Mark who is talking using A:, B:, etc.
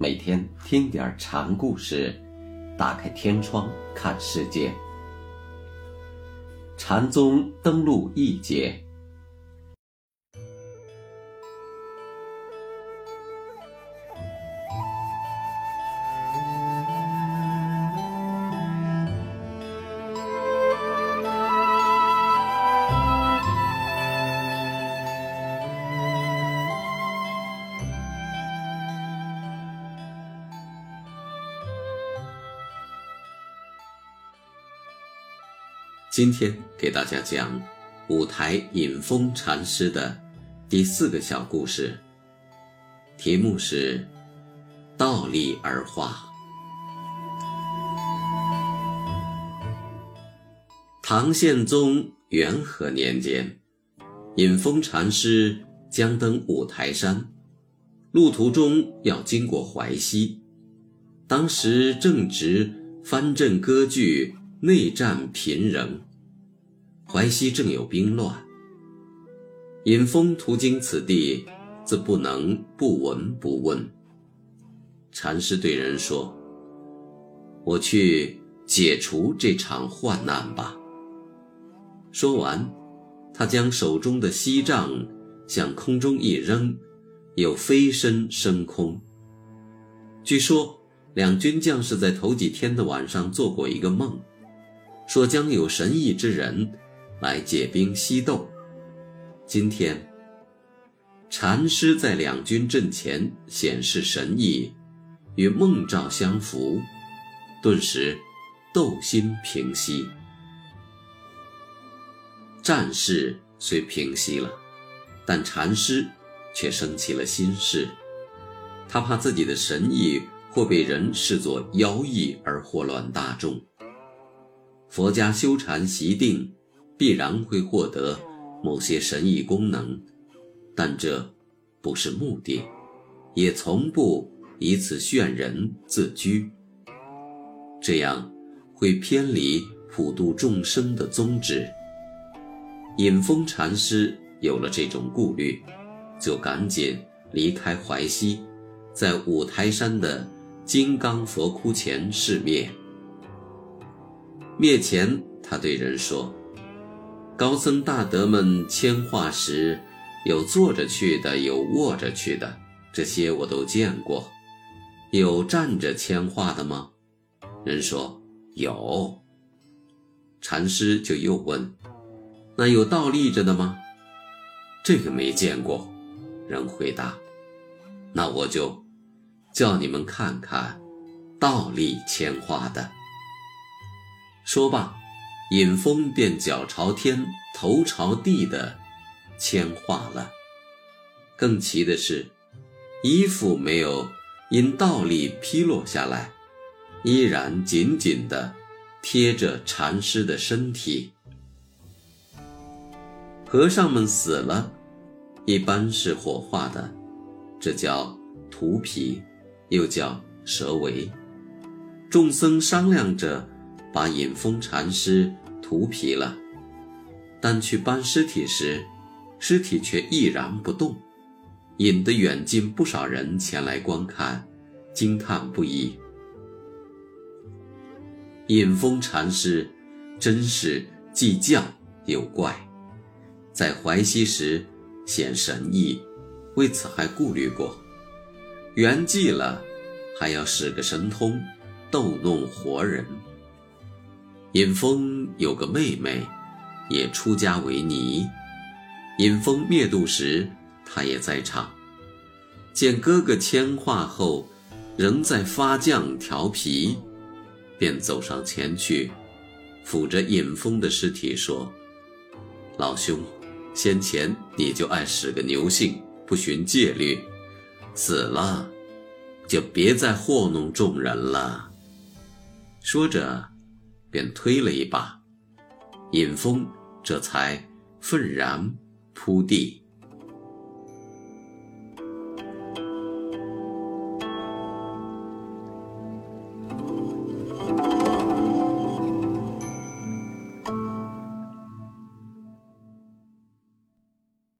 A: 每天听点禅故事，打开天窗看世界。禅宗登陆一节。今天给大家讲五台隐风禅师的第四个小故事，题目是“倒立而化”。唐宪宗元和年间，隐风禅师将登五台山，路途中要经过淮西，当时正值藩镇割据、内战频仍。淮西正有兵乱，尹峰途经此地，自不能不闻不问。禅师对人说：“我去解除这场患难吧。”说完，他将手中的锡杖向空中一扔，又飞身升空。据说，两军将士在头几天的晚上做过一个梦，说将有神异之人。来解兵息斗。今天，禅师在两军阵前显示神意，与梦兆相符，顿时斗心平息。战事虽平息了，但禅师却生起了心事，他怕自己的神意或被人视作妖异而祸乱大众。佛家修禅习定。必然会获得某些神异功能，但这不是目的，也从不以此炫人自居。这样会偏离普度众生的宗旨。隐风禅师有了这种顾虑，就赶紧离开淮西，在五台山的金刚佛窟前示灭。灭前，他对人说。高僧大德们签画时，有坐着去的，有卧着去的，这些我都见过。有站着签画的吗？人说有。禅师就又问：“那有倒立着的吗？”这个没见过。人回答：“那我就叫你们看看倒立签画的。”说罢。尹峰便脚朝天、头朝地的铅画了。更奇的是，衣服没有因倒立披落下来，依然紧紧地贴着禅师的身体。和尚们死了，一般是火化的，这叫涂皮，又叫蛇围。众僧商量着。把隐风禅师涂皮了，但去搬尸体时，尸体却毅然不动，引得远近不少人前来观看，惊叹不已。隐风禅师真是既犟又怪，在淮西时显神意，为此还顾虑过，圆寂了还要使个神通，逗弄活人。尹峰有个妹妹，也出家为尼。尹峰灭度时，他也在场。见哥哥铅画后，仍在发犟调皮，便走上前去，抚着尹峰的尸体说：“老兄，先前你就爱使个牛性，不循戒律，死了，就别再糊弄众人了。”说着。便推了一把，尹峰这才愤然铺地。